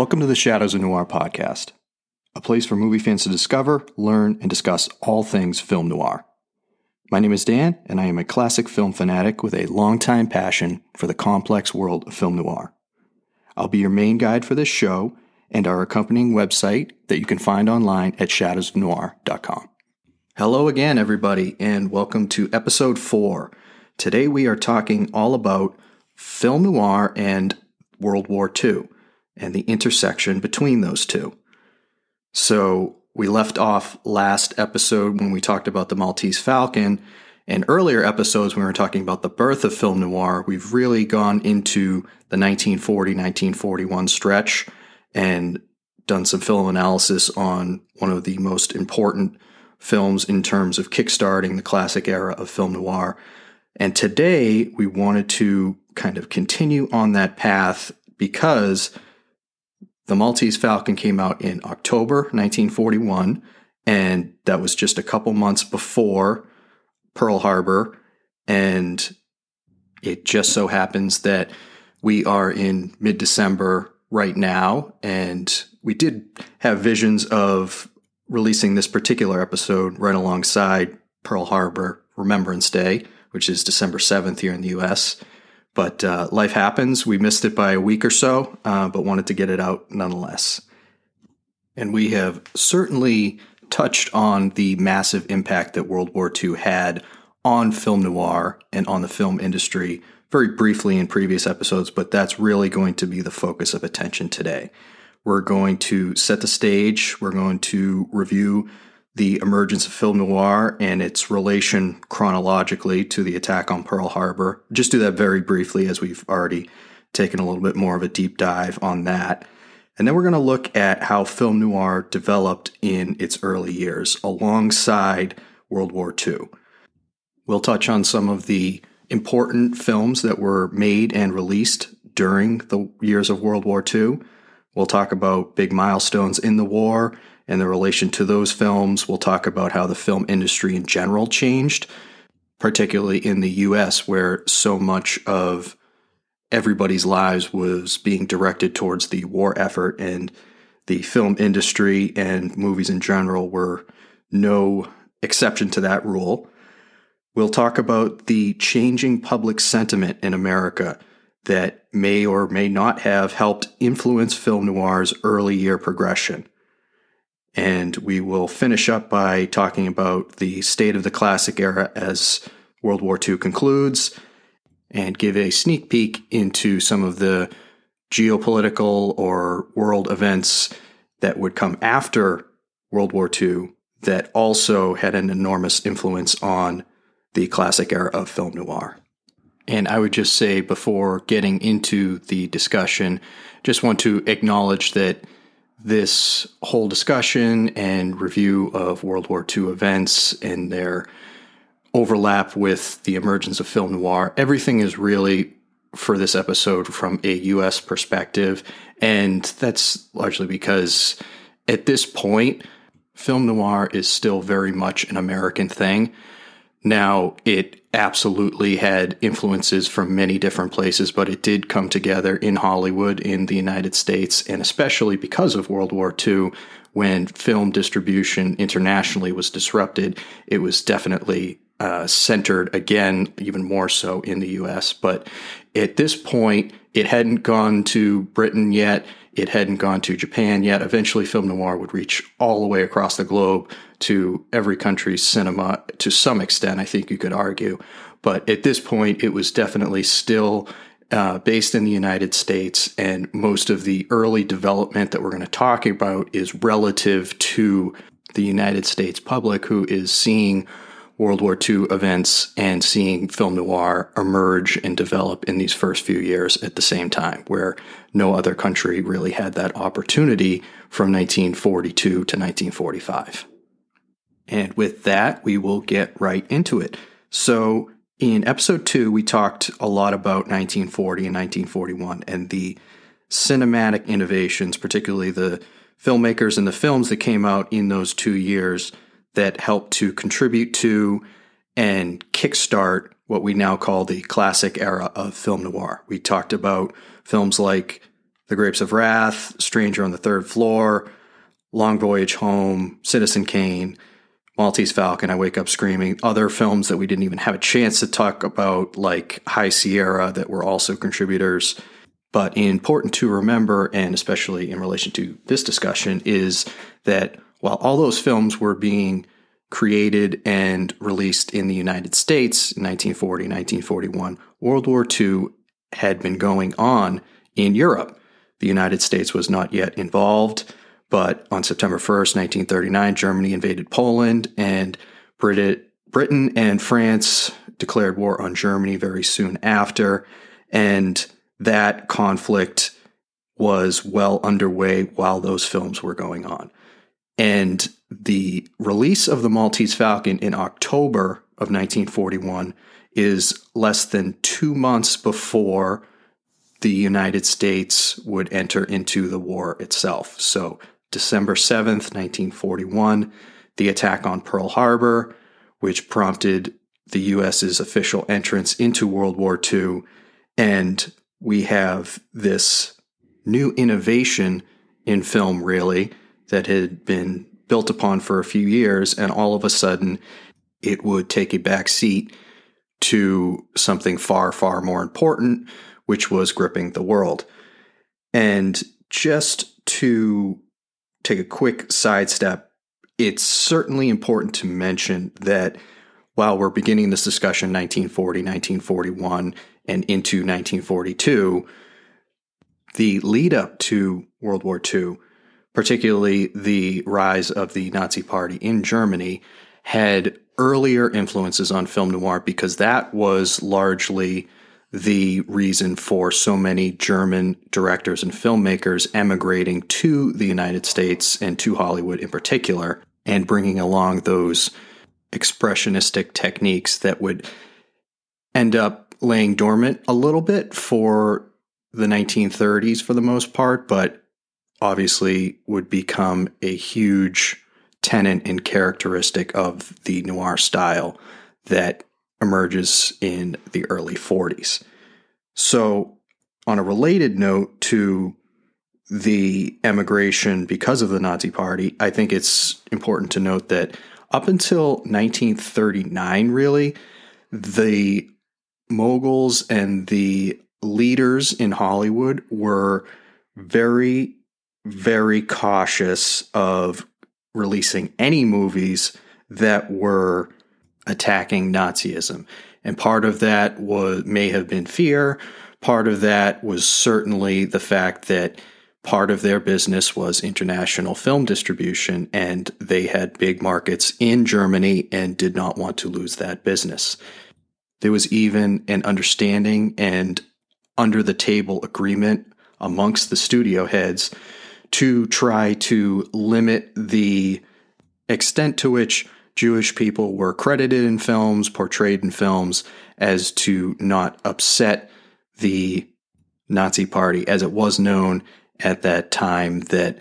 Welcome to the Shadows of Noir podcast, a place for movie fans to discover, learn, and discuss all things film noir. My name is Dan, and I am a classic film fanatic with a long-time passion for the complex world of film noir. I'll be your main guide for this show and our accompanying website that you can find online at shadowsofnoir.com. Hello again, everybody, and welcome to episode four. Today we are talking all about film noir and World War II and the intersection between those two. So we left off last episode when we talked about the Maltese Falcon. And earlier episodes, when we were talking about the birth of film noir, we've really gone into the 1940 1941 stretch and done some film analysis on one of the most important films in terms of kickstarting the classic era of film noir. And today we wanted to kind of continue on that path because the Maltese Falcon came out in October 1941, and that was just a couple months before Pearl Harbor. And it just so happens that we are in mid December right now, and we did have visions of releasing this particular episode right alongside Pearl Harbor Remembrance Day, which is December 7th here in the US. But uh, life happens. We missed it by a week or so, uh, but wanted to get it out nonetheless. And we have certainly touched on the massive impact that World War II had on film noir and on the film industry very briefly in previous episodes, but that's really going to be the focus of attention today. We're going to set the stage, we're going to review the emergence of film noir and its relation chronologically to the attack on Pearl Harbor. Just do that very briefly, as we've already taken a little bit more of a deep dive on that. And then we're going to look at how film noir developed in its early years alongside World War II. We'll touch on some of the important films that were made and released during the years of World War II. We'll talk about big milestones in the war and the relation to those films. We'll talk about how the film industry in general changed, particularly in the US, where so much of everybody's lives was being directed towards the war effort, and the film industry and movies in general were no exception to that rule. We'll talk about the changing public sentiment in America that may or may not have helped influence film noir's early year progression. And we will finish up by talking about the state of the classic era as World War II concludes and give a sneak peek into some of the geopolitical or world events that would come after World War II that also had an enormous influence on the classic era of film noir. And I would just say before getting into the discussion, just want to acknowledge that this whole discussion and review of World War II events and their overlap with the emergence of film noir, everything is really for this episode from a US perspective. And that's largely because at this point, film noir is still very much an American thing. Now, it absolutely had influences from many different places, but it did come together in Hollywood in the United States, and especially because of World War II, when film distribution internationally was disrupted, it was definitely uh, centered again, even more so in the US. But at this point, it hadn't gone to Britain yet. It hadn't gone to Japan yet. Eventually, film noir would reach all the way across the globe to every country's cinema to some extent, I think you could argue. But at this point, it was definitely still uh, based in the United States, and most of the early development that we're going to talk about is relative to the United States public who is seeing World War II events and seeing film noir emerge and develop in these first few years at the same time, where no other country really had that opportunity from 1942 to 1945. And with that, we will get right into it. So, in episode two, we talked a lot about 1940 and 1941 and the cinematic innovations, particularly the filmmakers and the films that came out in those two years that helped to contribute to and kickstart what we now call the classic era of film noir. We talked about films like The Grapes of Wrath, Stranger on the Third Floor, Long Voyage Home, Citizen Kane, Maltese Falcon, I Wake Up Screaming, other films that we didn't even have a chance to talk about, like High Sierra, that were also contributors. But important to remember, and especially in relation to this discussion, is that while all those films were being created and released in the United States in 1940, 1941, World War II had been going on in Europe. The United States was not yet involved, but on September 1st, 1939, Germany invaded Poland and Britain and France declared war on Germany very soon after. And that conflict was well underway while those films were going on. And the release of the Maltese Falcon in October of 1941 is less than two months before the United States would enter into the war itself. So, December 7th, 1941, the attack on Pearl Harbor, which prompted the US's official entrance into World War II. And we have this new innovation in film, really, that had been built upon for a few years. And all of a sudden, it would take a back seat to something far, far more important, which was gripping the world. And just to take a quick sidestep, it's certainly important to mention that while we're beginning this discussion 1940, 1941, and into 1942, the lead up to World War II, particularly the rise of the Nazi Party in Germany, had earlier influences on film noir because that was largely the reason for so many German directors and filmmakers emigrating to the United States and to Hollywood in particular, and bringing along those expressionistic techniques that would end up laying dormant a little bit for the 1930s for the most part, but obviously would become a huge tenant and characteristic of the noir style that emerges in the early 40s. So, on a related note to the emigration because of the Nazi Party, I think it's important to note that up until 1939, really, the moguls and the leaders in Hollywood were very, very cautious of releasing any movies that were attacking Nazism. And part of that was may have been fear. Part of that was certainly the fact that part of their business was international film distribution and they had big markets in Germany and did not want to lose that business. There was even an understanding and under the table agreement amongst the studio heads to try to limit the extent to which Jewish people were credited in films, portrayed in films, as to not upset the Nazi Party, as it was known at that time that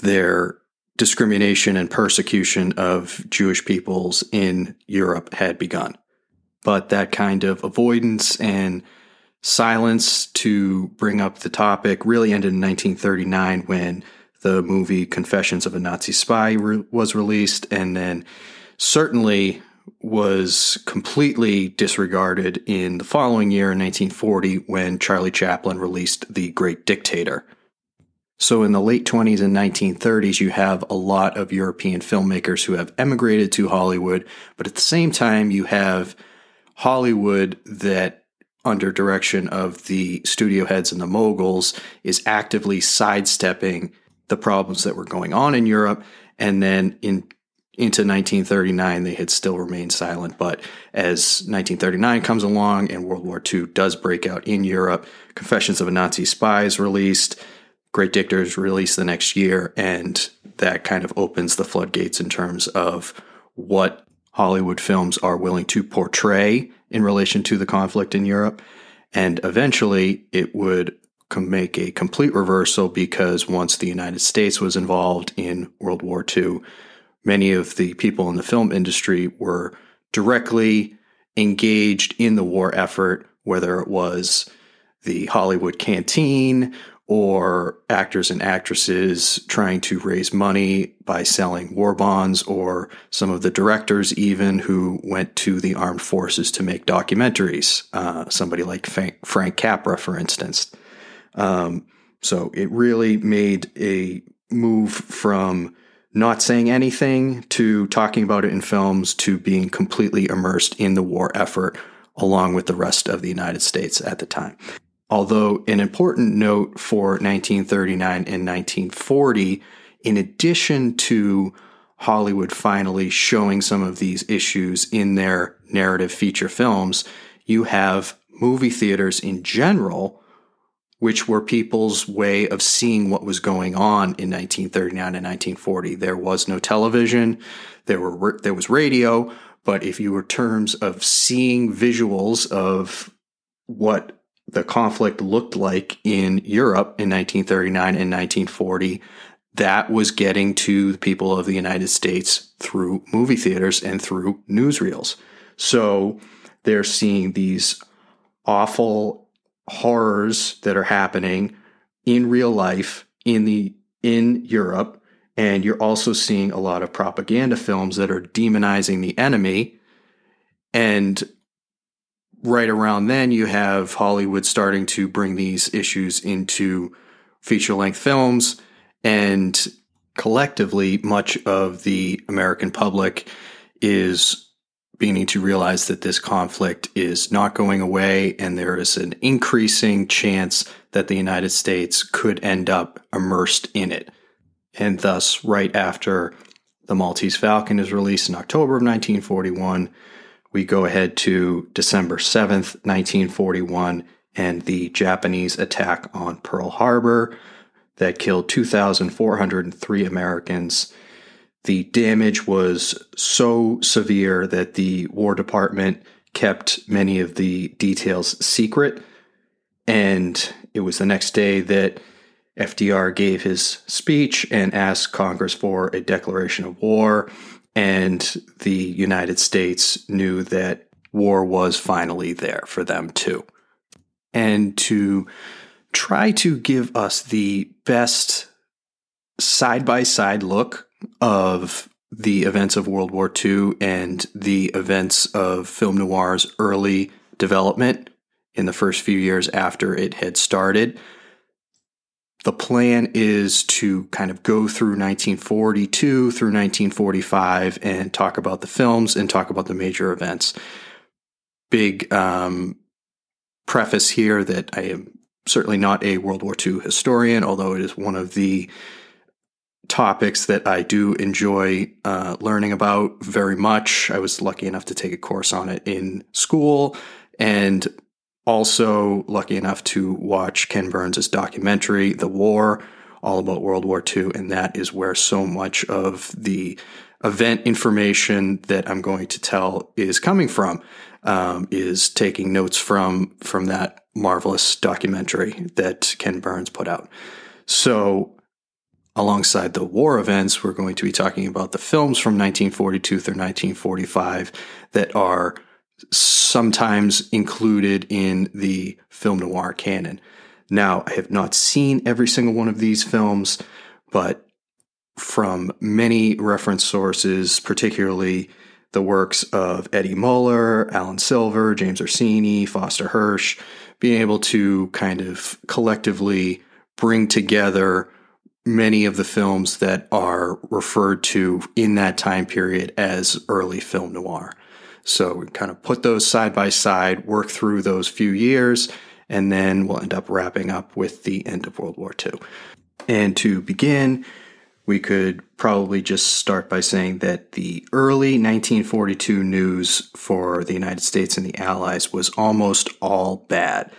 their discrimination and persecution of Jewish peoples in Europe had begun. But that kind of avoidance and silence to bring up the topic really ended in 1939 when the movie Confessions of a Nazi Spy re- was released, and then certainly was completely disregarded in the following year in 1940 when Charlie Chaplin released The Great Dictator. So, in the late 20s and 1930s, you have a lot of European filmmakers who have emigrated to Hollywood, but at the same time, you have Hollywood that under direction of the studio heads and the moguls, is actively sidestepping the problems that were going on in Europe. And then in into 1939, they had still remained silent. But as 1939 comes along and World War II does break out in Europe, Confessions of a Nazi Spy is released, Great Dictators released the next year, and that kind of opens the floodgates in terms of what Hollywood films are willing to portray in relation to the conflict in Europe. And eventually it would make a complete reversal because once the United States was involved in World War II, many of the people in the film industry were directly engaged in the war effort, whether it was the Hollywood canteen or actors and actresses trying to raise money by selling war bonds, or some of the directors, even who went to the armed forces to make documentaries. Uh, somebody like Frank Capra, for instance. Um, so it really made a move from not saying anything to talking about it in films to being completely immersed in the war effort along with the rest of the United States at the time. Although, an important note for 1939 and 1940, in addition to Hollywood finally showing some of these issues in their narrative feature films, you have movie theaters in general, which were people's way of seeing what was going on in 1939 and 1940. There was no television, there were there was radio, but if you were terms of seeing visuals of what the conflict looked like in Europe in 1939 and 1940, that was getting to the people of the United States through movie theaters and through newsreels. So they're seeing these awful horrors that are happening in real life in the in Europe and you're also seeing a lot of propaganda films that are demonizing the enemy and right around then, you have Hollywood starting to bring these issues into feature length films. And collectively, much of the American public is beginning to realize that this conflict is not going away and there is an increasing chance that the United States could end up immersed in it. And thus, right after The Maltese Falcon is released in October of 1941, we go ahead to December 7th, 1941, and the Japanese attack on Pearl Harbor that killed 2,403 Americans. The damage was so severe that the War Department kept many of the details secret. And it was the next day that FDR gave his speech and asked Congress for a declaration of war and the United States knew that war was finally there for them too. And to try to give us the best side by side look of the events of World War II and the events of film noir's early development in the first few years after it had started, the plan is to kind of go through 1942 through 1945 and talk about the films and talk about the major events. Big um, preface here that I am certainly not a World War II historian, although it is one of the topics that I do enjoy uh, learning about very much. I was lucky enough to take a course on it in school and also lucky enough to watch Ken Burns' documentary, The War, all about World War II. And that is where so much of the event information that I'm going to tell is coming from, um, is taking notes from, from that marvelous documentary that Ken Burns put out. So alongside the war events, we're going to be talking about the films from 1942 through 1945 that are sometimes included in the film noir canon. Now, I have not seen every single one of these films, but from many reference sources, particularly the works of Eddie Muller, Alain Silver, James Ursini, Foster Hirsch, being able to kind of collectively bring together many of the films that are referred to in that time period as early film noir. So we kind of put those side by side, work through those few years, and then we'll end up wrapping up with the end of World War II. And to begin, we could probably just start by saying that the early 1942 news for the United States and the Allies was almost all bad.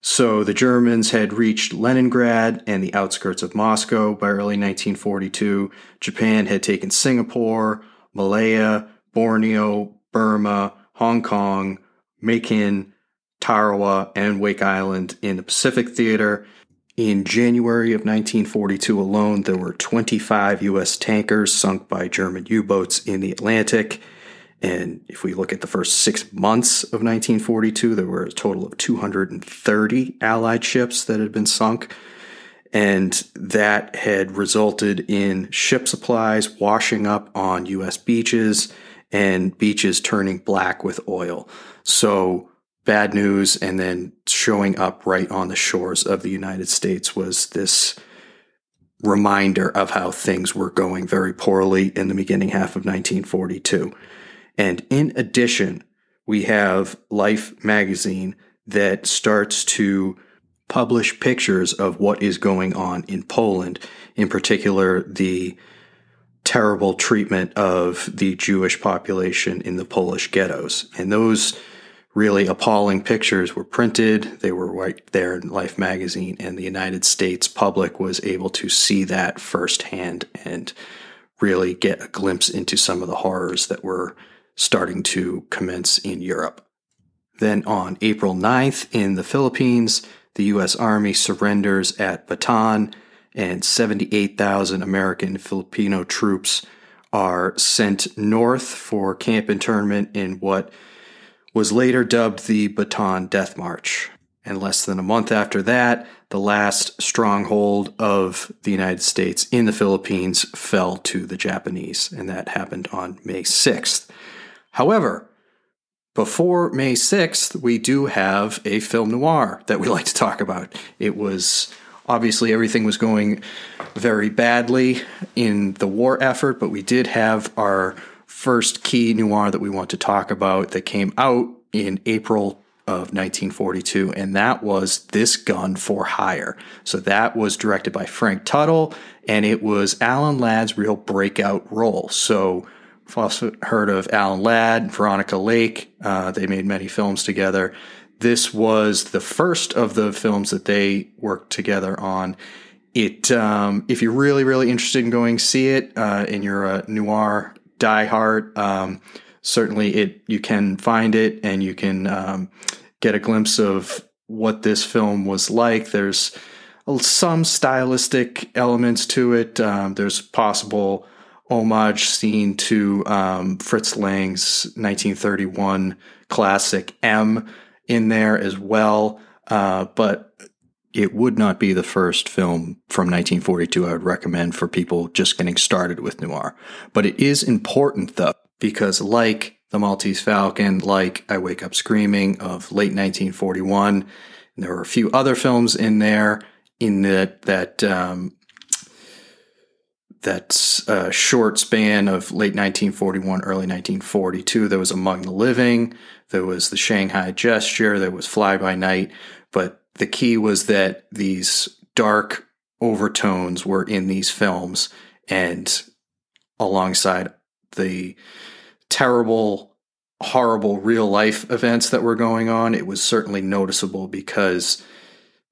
So the Germans had reached Leningrad and the outskirts of Moscow by early 1942. Japan had taken Singapore, Malaya, Borneo, Burma, Hong Kong, Makin, Tarawa, and Wake Island in the Pacific Theater. In January of 1942 alone, there were 25 U.S. tankers sunk by German U boats in the Atlantic. And if we look at the first six months of 1942, there were a total of 230 Allied ships that had been sunk. And that had resulted in ship supplies washing up on U.S. beaches and beaches turning black with oil. So, bad news. And then showing up right on the shores of the United States was this reminder of how things were going very poorly in the beginning half of 1942. And in addition, we have Life magazine that starts to publish pictures of what is going on in Poland, in particular, the terrible treatment of the Jewish population in the Polish ghettos. And those really appalling pictures were printed. They were right there in Life magazine, and the United States public was able to see that firsthand and really get a glimpse into some of the horrors that were starting to commence in Europe. Then on April 9th in the Philippines, the U.S. Army surrenders at Bataan, and 78,000 American Filipino troops are sent north for camp internment in what was later dubbed the Bataan Death March. And less than a month after that, the last stronghold of the United States in the Philippines fell to the Japanese, and that happened on May 6th. However, before May 6th, we do have a film noir that we like to talk about. It was obviously everything was going very badly in the war effort, but we did have our first key noir that we want to talk about that came out in April of 1942, and that was This Gun for Hire. So that was directed by Frank Tuttle, and it was Alan Ladd's real breakout role. So I've also heard of Alan Ladd, and Veronica Lake. Uh, they made many films together. This was the first of the films that they worked together on. It, um, if you're really, really interested in going see it, uh, and you're a noir diehard, um, certainly it you can find it and you can um, get a glimpse of what this film was like. There's some stylistic elements to it. Um, there's possible homage scene to um, Fritz Lang's 1931 classic M in there as well. Uh, but it would not be the first film from 1942 I would recommend for people just getting started with noir. But it is important though, because like The Maltese Falcon, like I Wake Up Screaming of late 1941, there were a few other films in there in that that um, that uh, short span of late 1941, early 1942. There was Among the Living, there was The Shanghai Gesture, there was Fly By Night. But the key was that these dark overtones were in these films, and alongside the terrible, horrible real life events that were going on, it was certainly noticeable because,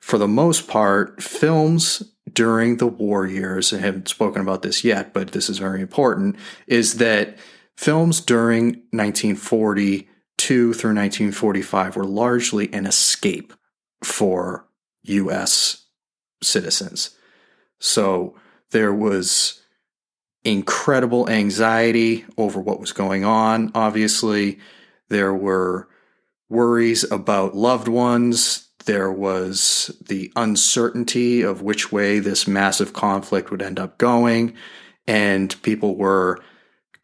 for the most part, films during the war years, I haven't spoken about this yet, but this is very important, is that films during 1942 through 1945 were largely an escape for US citizens. So there was incredible anxiety over what was going on, obviously. There were worries about loved ones there was the uncertainty of which way this massive conflict would end up going. And people were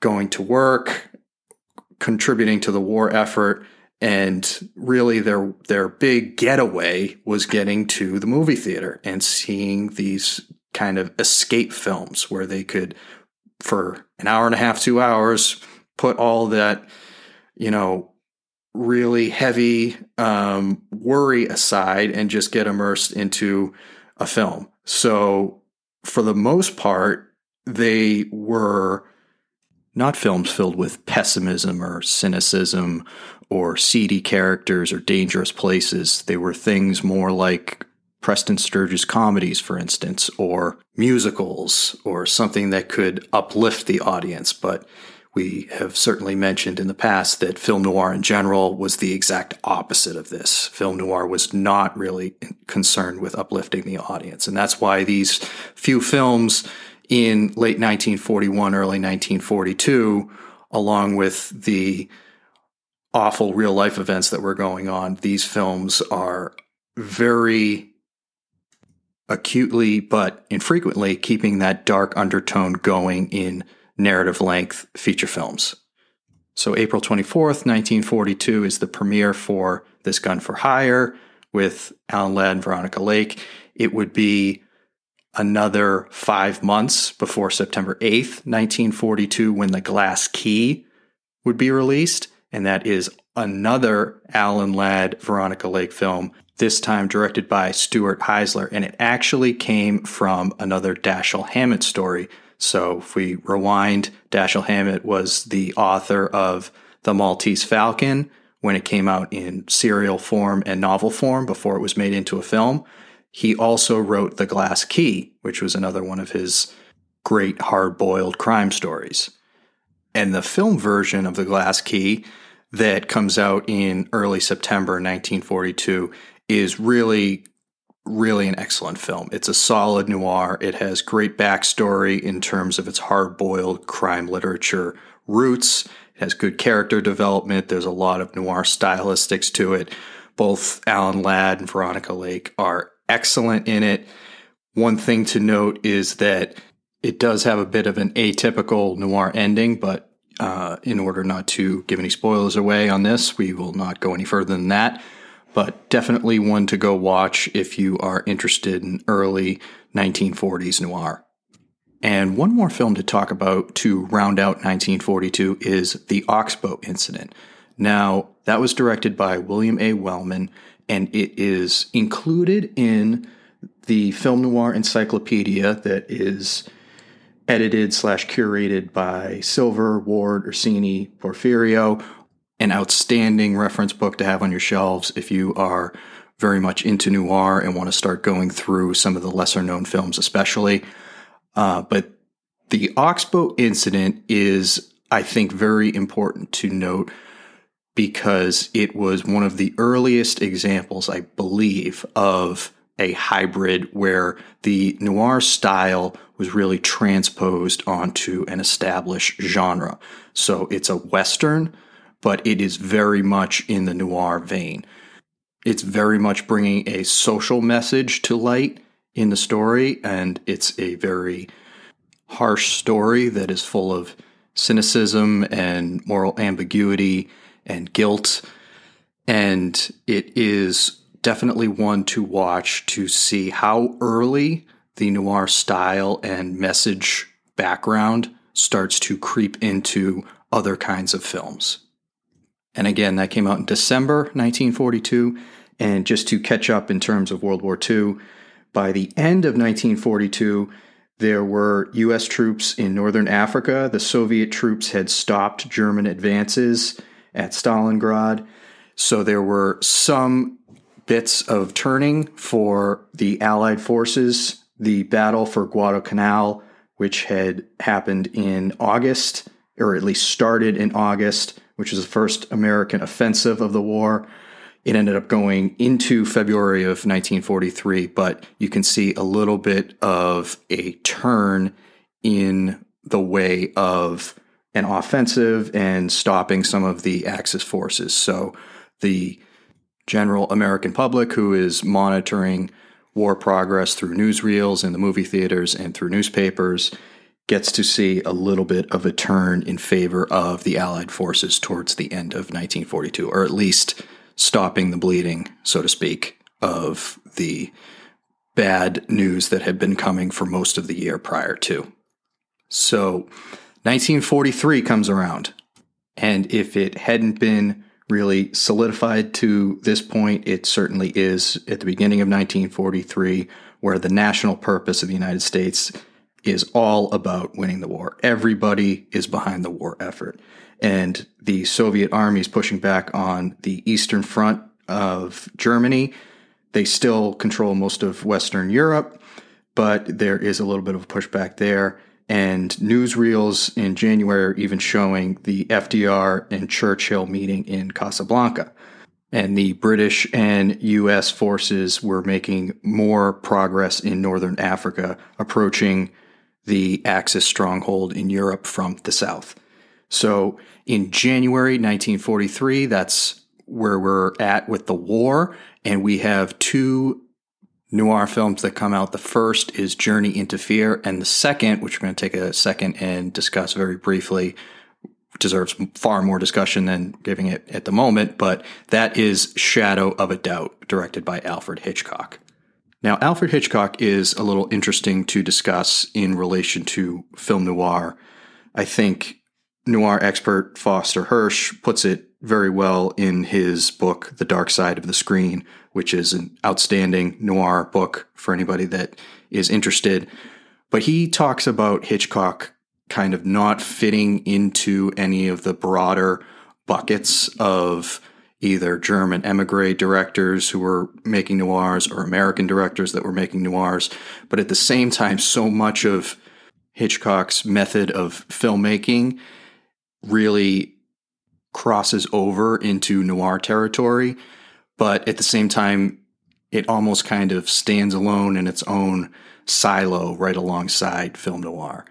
going to work, contributing to the war effort. And really, their their big getaway was getting to the movie theater and seeing these kind of escape films where they could, for an hour and a half, two hours, put all that, you know, really heavy um, worry aside and just get immersed into a film. So, for the most part, they were not films filled with pessimism or cynicism or seedy characters or dangerous places. They were things more like Preston Sturges comedies, for instance, or musicals, or something that could uplift the audience. But we have certainly mentioned in the past that film noir in general was the exact opposite of this. Film noir was not really concerned with uplifting the audience. And that's why these few films in late 1941, early 1942, along with the awful real life events that were going on, these films are very acutely but infrequently keeping that dark undertone going in narrative length feature films. So, April 24th, 1942 is the premiere for This Gun for Hire with Alan Ladd and Veronica Lake. It would be another five months before September 8th, 1942, when The Glass Key would be released. And that is another Alan Ladd, Veronica Lake film, this time directed by Stuart Heisler. And it actually came from another Dashiell Hammett story. So if we rewind, Dashiell Hammett was the author of The Maltese Falcon when it came out in serial form and novel form before it was made into a film. He also wrote The Glass Key, which was another one of his great hard boiled crime stories. And the film version of The Glass Key that comes out in early September 1942 is really, really an excellent film. It's a solid noir. It has great backstory in terms of its hard boiled crime literature roots. It has good character development. There's a lot of noir stylistics to it. Both Alan Ladd and Veronica Lake are excellent in it. One thing to note is that it does have a bit of an atypical noir ending, but uh, in order not to give any spoilers away on this, we will not go any further than that. But definitely one to go watch if you are interested in early 1940s noir. And one more film to talk about to round out 1942 is The Oxbow Incident. Now, that was directed by William A. Wellman and it is included in the Film Noir Encyclopedia that is edited slash curated by Silver, Ward, Ursini, Porfirio. An outstanding reference book to have on your shelves if you are very much into noir and want to start going through some of the lesser known films, especially. Uh, but the Oxbow incident is, I think, very important to note because it was one of the earliest examples, I believe, of a hybrid where the noir style was really transposed onto an established genre. So it's a Western, but it is very much in the noir vein. It's very much bringing a social message to light in the story, and it's a very harsh story that is full of cynicism and moral ambiguity and guilt. And it is definitely one to watch to see how early the noir style and message background starts to creep into other kinds of films. And again, that came out in December 1942. And just to catch up in terms of World War II, by the end of 1942, there were U.S. troops in northern Africa. The Soviet troops had stopped German advances at Stalingrad. So there were some bits of turning for the Allied forces. The battle for Guadalcanal, which had happened in August, or at least started in August, which was the first American offensive of the war. It ended up going into February of 1943, but you can see a little bit of a turn in the way of an offensive and stopping some of the Axis forces. So the general American public who is monitoring war progress through newsreels in the movie theaters and through newspapers gets to see a little bit of a turn in favor of the Allied forces towards the end of 1942, or at least stopping the bleeding, so to speak, of the bad news that had been coming for most of the year prior to. So 1943 comes around. And if it hadn't been really solidified to this point, it certainly is at the beginning of 1943, where the national purpose of the United States is all about winning the war. Everybody is behind the war effort. And the Soviet army is pushing back on the Eastern Front of Germany. They still control most of Western Europe, but there is a little bit of a pushback there and newsreels in January are even showing the FDR and Churchill meeting in Casablanca. And the British and US forces were making more progress in northern Africa, approaching the Axis stronghold in Europe from the south. So in January 1943, that's where we're at with the war. And we have two noir films that come out. The first is Journey into Fear, and the second, which we're going to take a second and discuss very briefly, deserves far more discussion than giving it at the moment, but that is Shadow of a Doubt, directed by Alfred Hitchcock. Now, Alfred Hitchcock is a little interesting to discuss in relation to film noir. I think noir expert Foster Hirsch puts it very well in his book, The Dark Side of the Screen, which is an outstanding noir book for anybody that is interested. But he talks about Hitchcock kind of not fitting into any of the broader buckets of either German emigre directors who were making noirs or American directors that were making noirs. But at the same time, so much of Hitchcock's method of filmmaking really crosses over into noir territory. But at the same time, it almost kind of stands alone in its own silo right alongside film noir.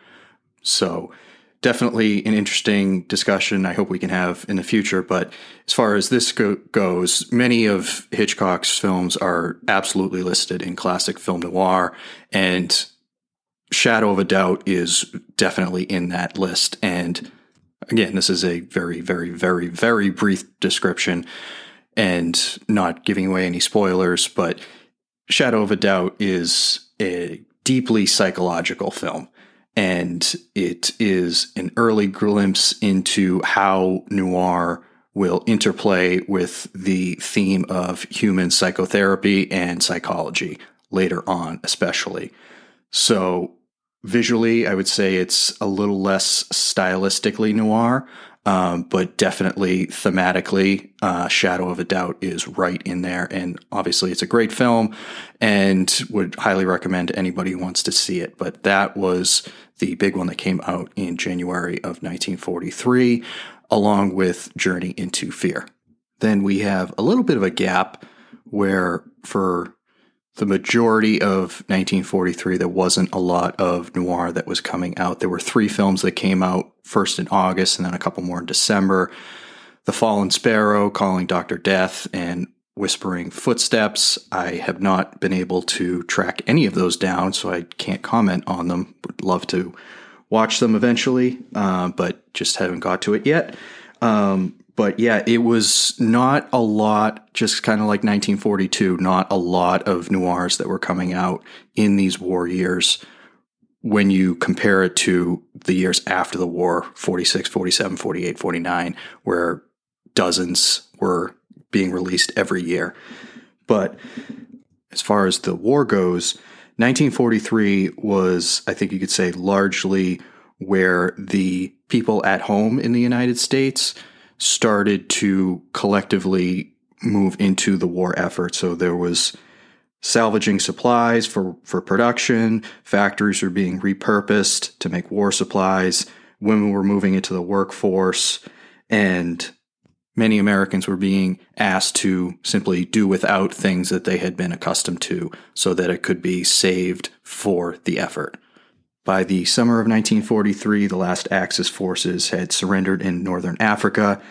So definitely an interesting discussion I hope we can have in the future. But as far as this go- goes, many of Hitchcock's films are absolutely listed in classic film noir, and Shadow of a Doubt is definitely in that list. And again, this is a very, very, very, very brief description and not giving away any spoilers, but Shadow of a Doubt is a deeply psychological film and it is an early glimpse into how noir will interplay with the theme of human psychotherapy and psychology later on, especially. So, visually, I would say it's a little less stylistically noir, um, but definitely thematically, uh, Shadow of a Doubt is right in there. And obviously, it's a great film and would highly recommend anybody who wants to see it. But that was the big one that came out in January of 1943, along with Journey into Fear. Then we have a little bit of a gap where, for the majority of 1943, there wasn't a lot of noir that was coming out. There were three films that came out first in August and then a couple more in December. The Fallen Sparrow, Calling Dr. Death, and Whispering Footsteps. I have not been able to track any of those down, so I can't comment on them. Would love to watch them eventually, uh, but just haven't got to it yet. Um, but yeah, it was not a lot, just kind of like 1942, not a lot of noirs that were coming out in these war years when you compare it to the years after the war 46, 47, 48, 49, where dozens were being released every year. But as far as the war goes, 1943 was, I think you could say, largely where the people at home in the United States started to collectively move into the war effort. So there was salvaging supplies for, for production, factories were being repurposed to make war supplies, women were moving into the workforce, and many Americans were being asked to simply do without things that they had been accustomed to so that it could be saved for the effort. By the summer of 1943, the last Axis forces had surrendered in northern Africa,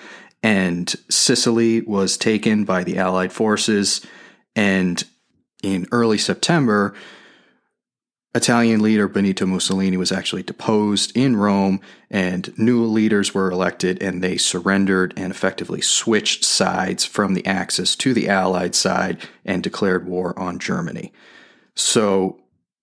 and Sicily was taken by the Allied forces. And in early September, Italian leader Benito Mussolini was actually deposed in Rome, and new leaders were elected, and they surrendered and effectively switched sides from the Axis to the Allied side and declared war on Germany. So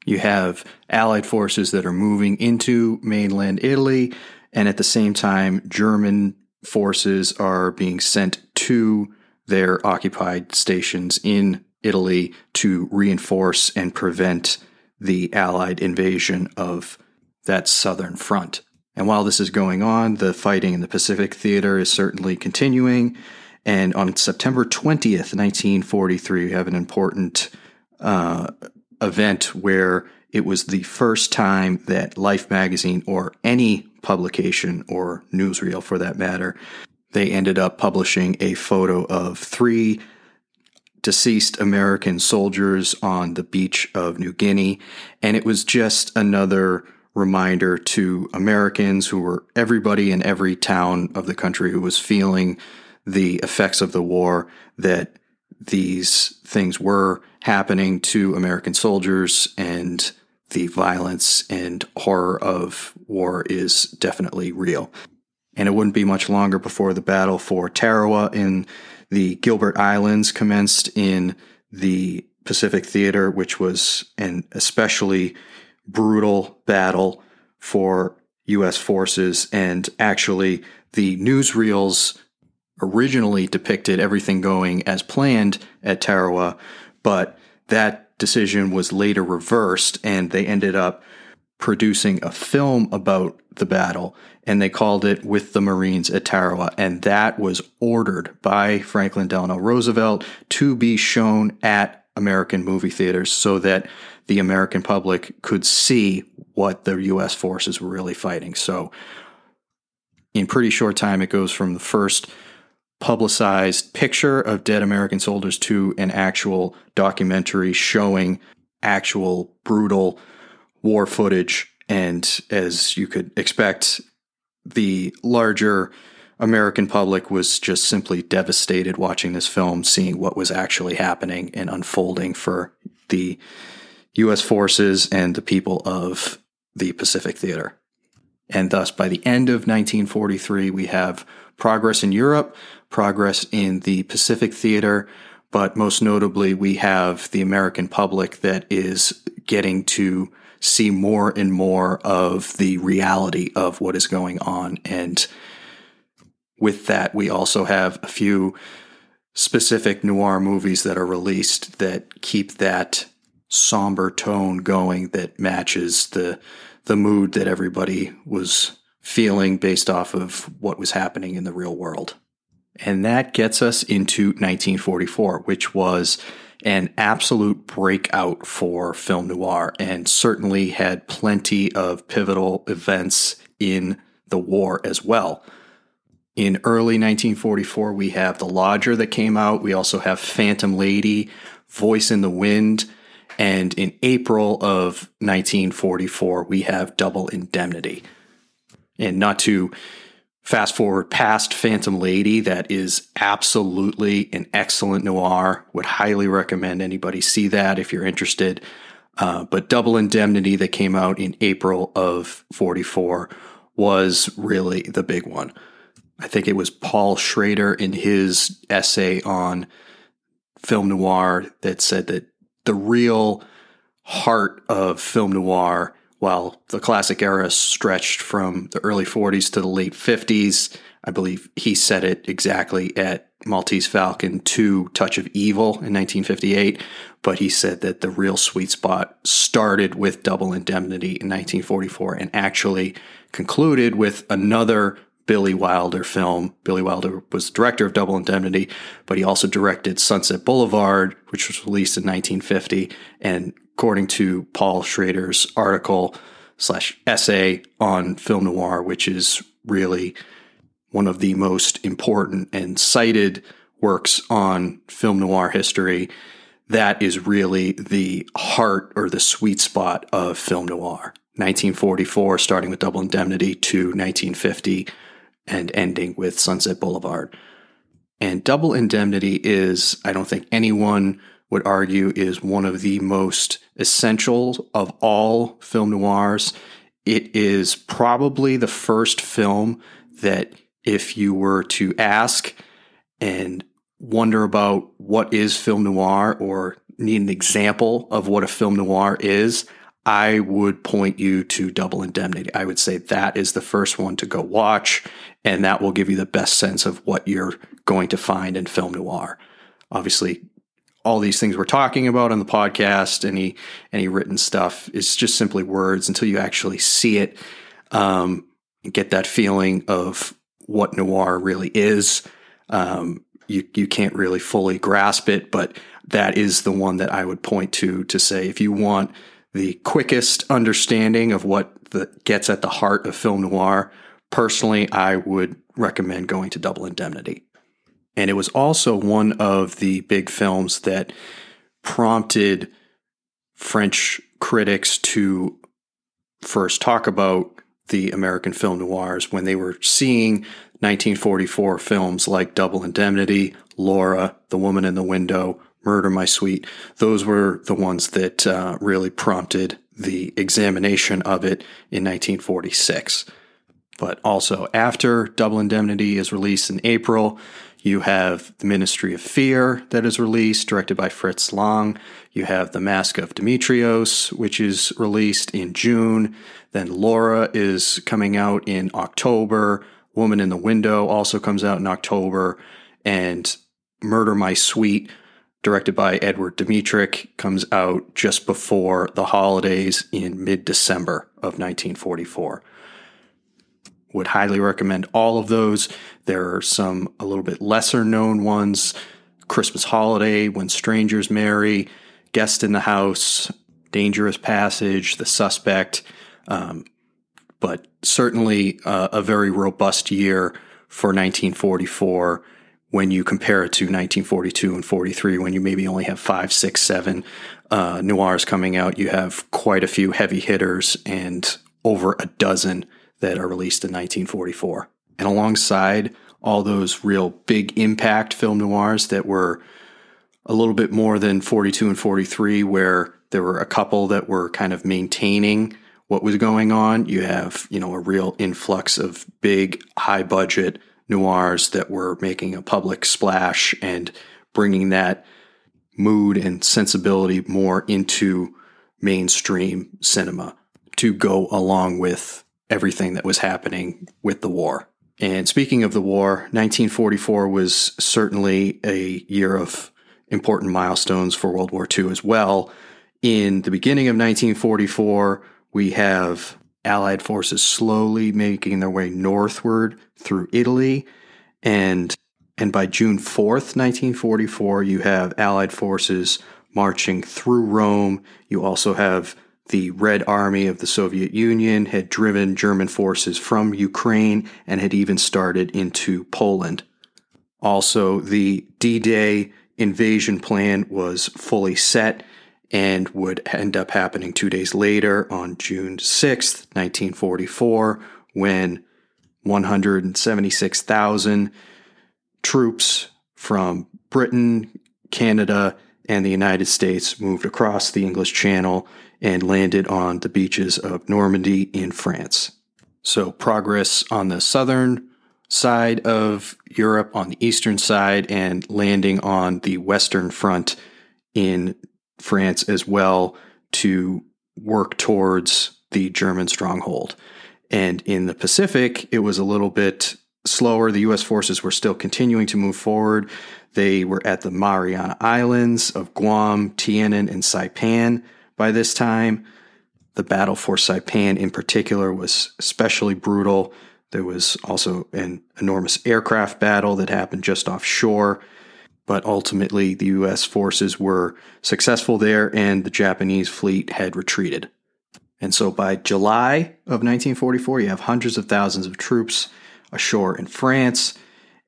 you have Allied forces that are moving into mainland Italy, and at the same time, German forces are being sent to their occupied stations in Italy to reinforce and prevent the Allied invasion of that southern front. And while this is going on, the fighting in the Pacific Theater is certainly continuing. And on September 20th, 1943, we have an important uh, event where it was the first time that Life magazine or any publication or newsreel for that matter, they ended up publishing a photo of three deceased American soldiers on the beach of New Guinea. And it was just another reminder to Americans who were everybody in every town of the country who was feeling the effects of the war that these things were happening to American soldiers and the violence and horror of war is definitely real. And it wouldn't be much longer before the battle for Tarawa in the Gilbert Islands commenced in the Pacific Theater, which was an especially brutal battle for U.S. forces. And actually, the newsreels originally depicted everything going as planned at Tarawa, but that decision was later reversed and they ended up producing a film about the battle and they called it With the Marines at Tarawa. And that was ordered by Franklin Delano Roosevelt to be shown at American movie theaters so that the American public could see what the U.S. forces were really fighting. So, in pretty short time, it goes from the first publicized picture of dead American soldiers to an actual documentary showing actual brutal war footage. And as you could expect, the larger American public was just simply devastated watching this film, seeing what was actually happening and unfolding for the U.S. forces and the people of the Pacific Theater. And thus, by the end of 1943, we have progress in Europe, progress in the Pacific Theater, but most notably, we have the American public that is getting to see more and more of the reality of what is going on. And with that, we also have a few specific noir movies that are released that keep that somber tone going that matches the the mood that everybody was feeling based off of what was happening in the real world. And that gets us into 1944, which was an absolute breakout for film noir and certainly had plenty of pivotal events in the war as well. In early 1944, we have The Lodger that came out. We also have Phantom Lady, Voice in the Wind. And in April of 1944, we have Double Indemnity. And not to Fast forward past Phantom Lady, that is absolutely an excellent noir. Would highly recommend anybody see that if you're interested. Uh, but Double Indemnity, that came out in April of 44, was really the big one. I think it was Paul Schrader in his essay on film noir that said that the real heart of film noir while the classic era stretched from the early 40s to the late 50s, I believe he said it exactly at Maltese Falcon 2 Touch of Evil in 1958, but he said that the real sweet spot started with Double Indemnity in 1944 and actually concluded with another Billy Wilder film. Billy Wilder was the director of Double Indemnity, but he also directed Sunset Boulevard, which was released in 1950, and according to Paul Schrader's article slash essay on film noir, which is really one of the most important and cited works on film noir history. That is really the heart or the sweet spot of film noir. 1944, starting with Double Indemnity, to 1950 and ending with Sunset Boulevard. And Double Indemnity is, I don't think anyone would argue is one of the most essential of all film noirs. It is probably the first film that, if you were to ask and wonder about what is film noir or need an example of what a film noir is, I would point you to Double Indemnity. I would say that is the first one to go watch, and that will give you the best sense of what you're going to find in film noir. Obviously, all these things we're talking about on the podcast, any any written stuff is just simply words until you actually see it um, get that feeling of what noir really is. Um, you you can't really fully grasp it, but that is the one that I would point to to say if you want the quickest understanding of what the, gets at the heart of film noir. Personally, I would recommend going to Double Indemnity. And it was also one of the big films that prompted French critics to first talk about the American film noirs when they were seeing 1944 films like Double Indemnity, Laura, The Woman in the Window, Murder My Sweet. Those were the ones that uh, really prompted the examination of it in 1946. But also after Double Indemnity is released in April, you have The Ministry of Fear that is released, directed by Fritz Lang. You have The Mask of Dimitrios, which is released in June. Then Laura is coming out in October. Woman in the Window also comes out in October. And Murder My Sweet, directed by Edward Dmytryk, comes out just before the holidays in mid December of 1944 would highly recommend all of those. There are some a little bit lesser known ones Christmas Holiday, When Strangers Marry, Guest in the House, Dangerous Passage, The Suspect. Um, but certainly uh, a very robust year for 1944 when you compare it to 1942 and 43, when you maybe only have five, six, seven uh, noirs coming out. You have quite a few heavy hitters and over a dozen that are released in 1944. And alongside all those real big impact film noirs that were a little bit more than 42 and 43, where there were a couple that were kind of maintaining what was going on. You have, you know, a real influx of big, high budget noirs that were making a public splash and bringing that mood and sensibility more into mainstream cinema to go along with everything that was happening with the war. And speaking of the war, 1944 was certainly a year of important milestones for World War II as well. In the beginning of 1944, we have Allied forces slowly making their way northward through Italy. And, and by June 4th, 1944, you have Allied forces marching through Rome. You also have the Red Army of the Soviet Union had driven German forces from Ukraine and had even started into Poland. Also, the D Day invasion plan was fully set and would end up happening two days later on June 6th, 1944, when 176,000 troops from Britain, Canada, and the United States moved across the English Channel and landed on the beaches of Normandy in France. So, progress on the southern side of Europe, on the eastern side, and landing on the western front in France as well to work towards the German stronghold. And in the Pacific, it was a little bit slower. The U.S. forces were still continuing to move forward. They were at the Mariana Islands of Guam, Tinian, and Saipan by this time. The battle for Saipan in particular was especially brutal. There was also an enormous aircraft battle that happened just offshore, but ultimately the U.S. forces were successful there and the Japanese fleet had retreated. And so by July of 1944, you have hundreds of thousands of troops ashore in France,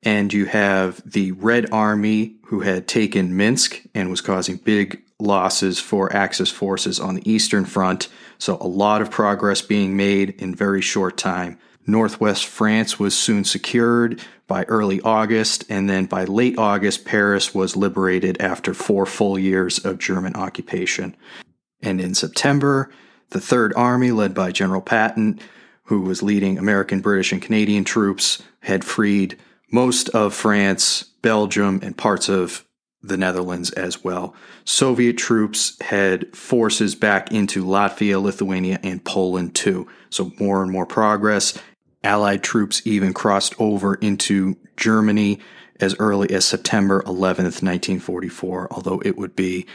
and you have the Red Army who had taken Minsk and was causing big losses for Axis forces on the Eastern Front, so a lot of progress being made in very short time. Northwest France was soon secured by early August, and then by late August, Paris was liberated after four full years of German occupation. And in September, the Third Army, led by General Patton, who was leading American, British, and Canadian troops, had freed most of France, Belgium, and parts of the Netherlands as well. Soviet troops had forces back into Latvia, Lithuania, and Poland too. So more and more progress. Allied troops even crossed over into Germany as early as September 11th, 1944, although it would be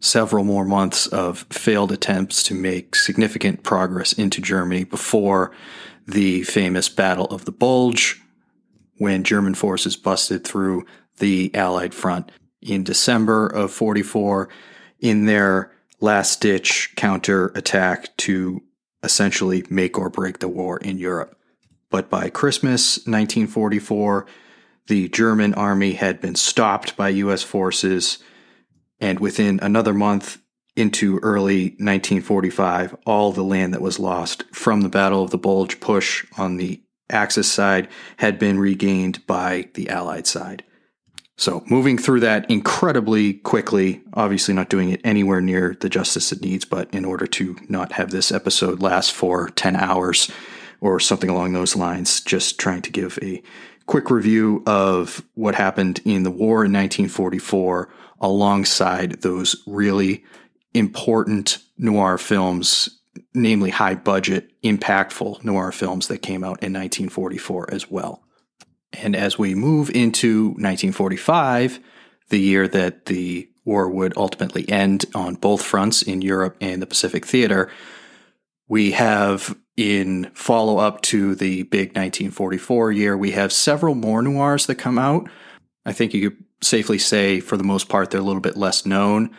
several more months of failed attempts to make significant progress into Germany before the famous Battle of the Bulge, when German forces busted through the Allied front in December of 44 in their last ditch counter attack to essentially make or break the war in Europe. But by Christmas 1944, the German army had been stopped by US forces, and within another month, into early 1945, all the land that was lost from the Battle of the Bulge push on the Axis side had been regained by the Allied side. So, moving through that incredibly quickly, obviously not doing it anywhere near the justice it needs, but in order to not have this episode last for 10 hours or something along those lines, just trying to give a quick review of what happened in the war in 1944 alongside those really important noir films, namely high budget, impactful noir films that came out in 1944 as well. And as we move into 1945, the year that the war would ultimately end on both fronts in Europe and the Pacific Theater, we have in follow up to the big 1944 year, we have several more noirs that come out. I think you could safely say, for the most part, they're a little bit less known.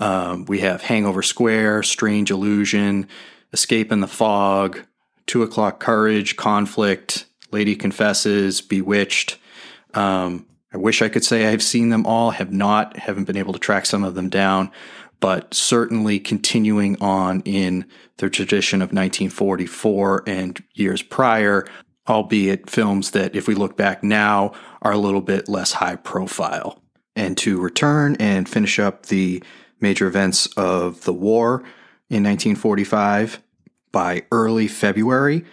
Um, we have Hangover Square, Strange Illusion, Escape in the Fog, Two O'Clock Courage, Conflict, Lady Confesses, Bewitched. Um, I wish I could say I've seen them all, have not, haven't been able to track some of them down, but certainly continuing on in the tradition of 1944 and years prior, albeit films that, if we look back now, are a little bit less high profile. And to return and finish up the major events of the war in 1945, by early February,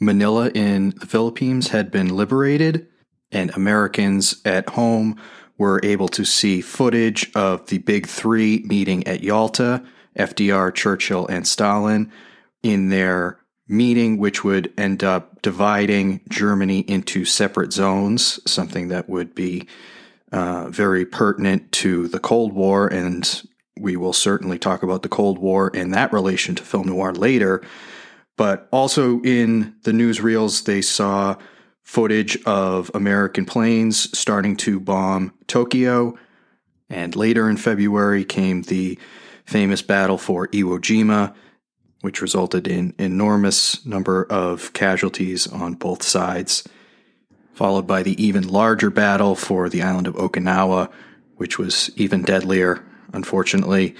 Manila in the Philippines had been liberated, and Americans at home were able to see footage of the Big Three meeting at Yalta FDR, Churchill, and Stalin in their meeting, which would end up dividing Germany into separate zones, something that would be uh, very pertinent to the Cold War. And we will certainly talk about the Cold War and that relation to film noir later. But also in the newsreels, they saw footage of American planes starting to bomb Tokyo. And later in February came the famous battle for Iwo Jima, which resulted in enormous number of casualties on both sides, followed by the even larger battle for the island of Okinawa, which was even deadlier, unfortunately.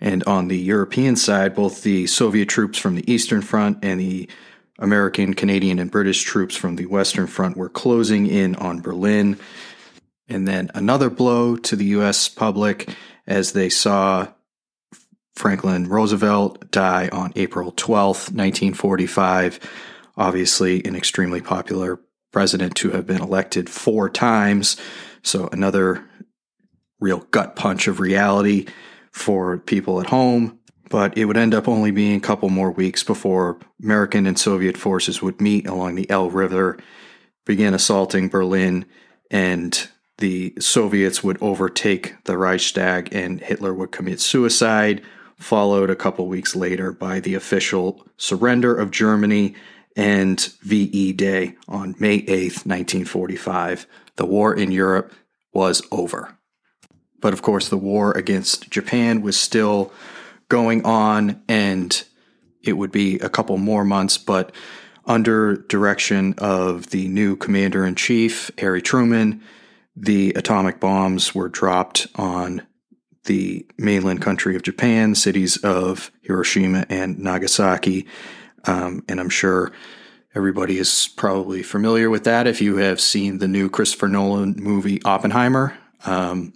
And on the European side, both the Soviet troops from the Eastern Front and the American, Canadian, and British troops from the Western Front were closing in on Berlin. And then another blow to the US public as they saw Franklin Roosevelt die on April 12th, 1945. Obviously, an extremely popular president to have been elected four times. So, another real gut punch of reality for people at home. But it would end up only being a couple more weeks before American and Soviet forces would meet along the Elbe River, begin assaulting Berlin, and the Soviets would overtake the Reichstag and Hitler would commit suicide followed a couple weeks later by the official surrender of Germany and VE Day on May 8th, 1945. The war in Europe was over. But of course, the war against Japan was still going on, and it would be a couple more months, but under direction of the new commander in chief, Harry Truman, the atomic bombs were dropped on the mainland country of Japan, cities of Hiroshima and Nagasaki. Um, and I'm sure everybody is probably familiar with that if you have seen the new Christopher Nolan movie Oppenheimer. Um,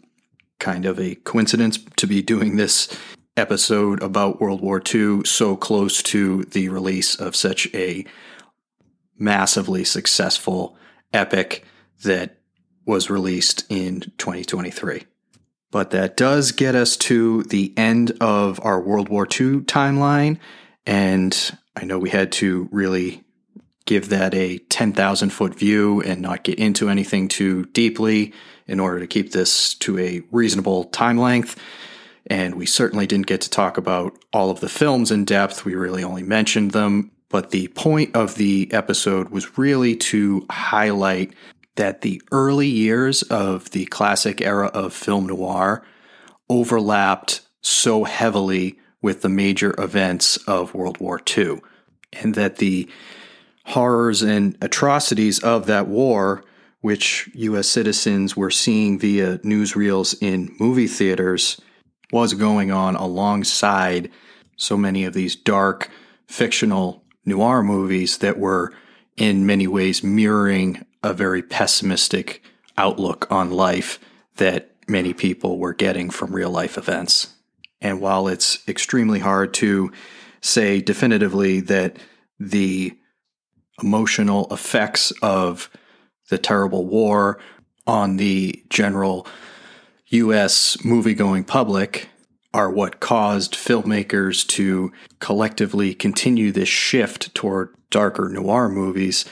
kind of a coincidence to be doing this episode about World War II so close to the release of such a massively successful epic that was released in 2023. But that does get us to the end of our World War II timeline. And I know we had to really give that a 10,000 foot view and not get into anything too deeply in order to keep this to a reasonable time length. And we certainly didn't get to talk about all of the films in depth. We really only mentioned them. But the point of the episode was really to highlight that the early years of the classic era of film noir overlapped so heavily with the major events of World War II, and that the horrors and atrocities of that war, which U.S. citizens were seeing via newsreels in movie theaters, was going on alongside so many of these dark fictional noir movies that were in many ways mirroring a very pessimistic outlook on life that many people were getting from real life events. And while it's extremely hard to say definitively that the emotional effects of the terrible war on the general US movie going public are what caused filmmakers to collectively continue this shift toward darker noir movies,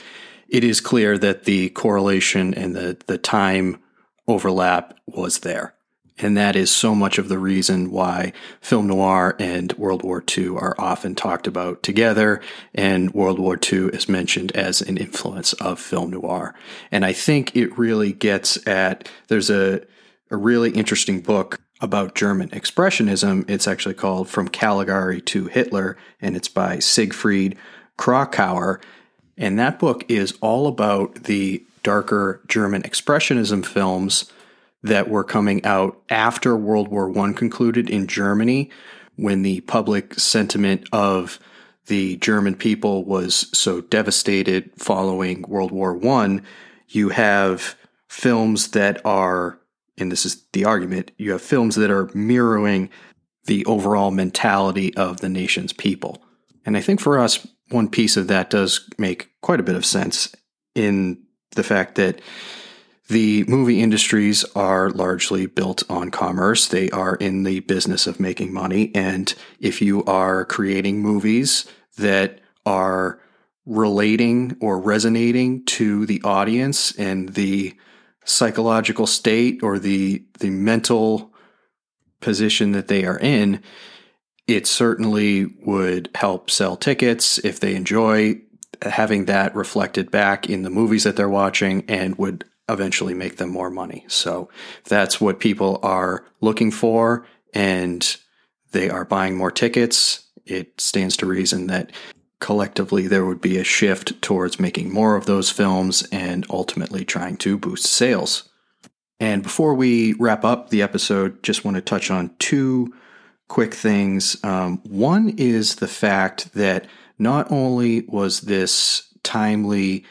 it is clear that the correlation and the, the time overlap was there. And that is so much of the reason why film noir and World War II are often talked about together, and World War II is mentioned as an influence of film noir. And I think it really gets at there's a, a really interesting book about German expressionism. It's actually called From Caligari to Hitler, and it's by Siegfried Kracauer. And that book is all about the darker German expressionism films that were coming out after World War I concluded in Germany, when the public sentiment of the German people was so devastated following World War I. You have films that are, and this is the argument, you have films that are mirroring the overall mentality of the nation's people. And I think for us, one piece of that does make quite a bit of sense in the fact that the movie industries are largely built on commerce. They are in the business of making money. And if you are creating movies that are relating or resonating to the audience and the psychological state or the the mental position that they are in, it certainly would help sell tickets if they enjoy having that reflected back in the movies that they're watching and would eventually make them more money. So that's what people are looking for and they are buying more tickets. It stands to reason that collectively there would be a shift towards making more of those films and ultimately trying to boost sales. And before we wrap up the episode, just want to touch on two quick things. Um, one is the fact that not only was this timely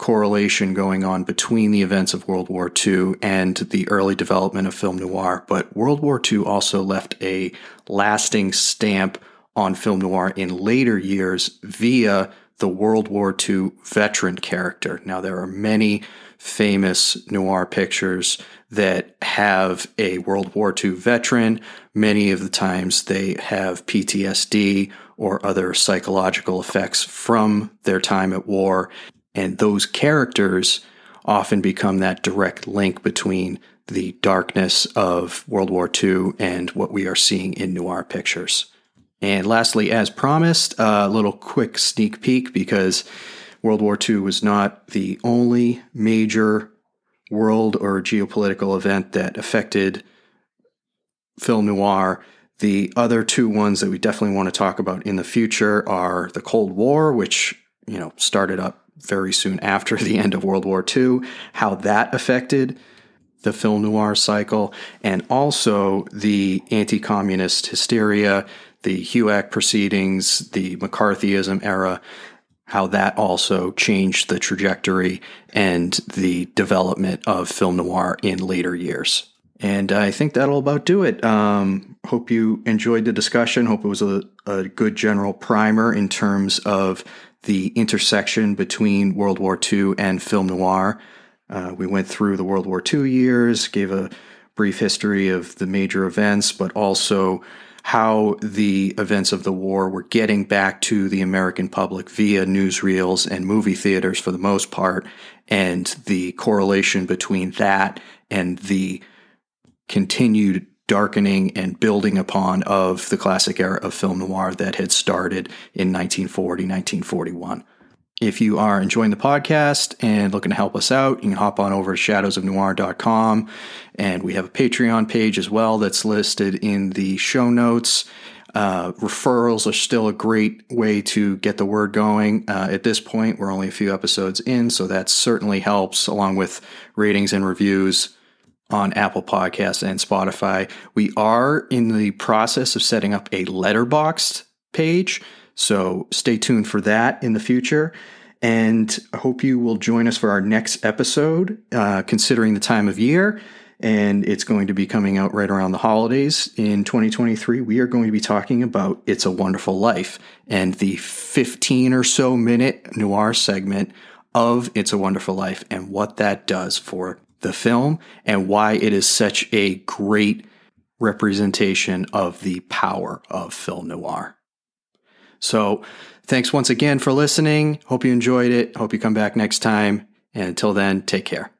correlation going on between the events of World War II and the early development of film noir, but World War II also left a lasting stamp on film noir in later years via the World War II veteran character. Now, there are many famous noir pictures that have a World War II veteran. Many of the times they have PTSD or other psychological effects from their time at war. And those characters often become that direct link between the darkness of World War II and what we are seeing in noir pictures. And lastly, as promised, a little quick sneak peek because World War II was not the only major world or geopolitical event that affected film noir. The other two ones that we definitely want to talk about in the future are the Cold War, which you know started up very soon after the end of World War II, how that affected the film noir cycle, and also the anti communist hysteria, the HUAC proceedings, the McCarthyism era, how that also changed the trajectory and the development of film noir in later years. And I think that'll about do it. Um, hope you enjoyed the discussion. Hope it was a, a good general primer in terms of the intersection between World War II and film noir. Uh, we went through the World War II years, gave a brief history of the major events, but also how the events of the war were getting back to the American public via newsreels and movie theaters for the most part, and the correlation between that and the continued darkening and building upon of the classic era of film noir that had started in 1940, 1941. If you are enjoying the podcast and looking to help us out, you can hop on over to shadowsofnoir.com. And we have a Patreon page as well that's listed in the show notes. Uh, referrals are still a great way to get the word going. Uh, at this point, we're only a few episodes in, so that certainly helps, along with ratings and reviews on Apple Podcasts and Spotify. We are in the process of setting up a Letterboxd page, so stay tuned for that in the future. And I hope you will join us for our next episode, uh, considering the time of year. And it's going to be coming out right around the holidays in 2023. We are going to be talking about It's a Wonderful Life and the 15 or so minute noir segment of It's a Wonderful Life and what that does for the film and why it is such a great representation of the power of film noir. So, thanks once again for listening. Hope you enjoyed it. Hope you come back next time. And until then, take care.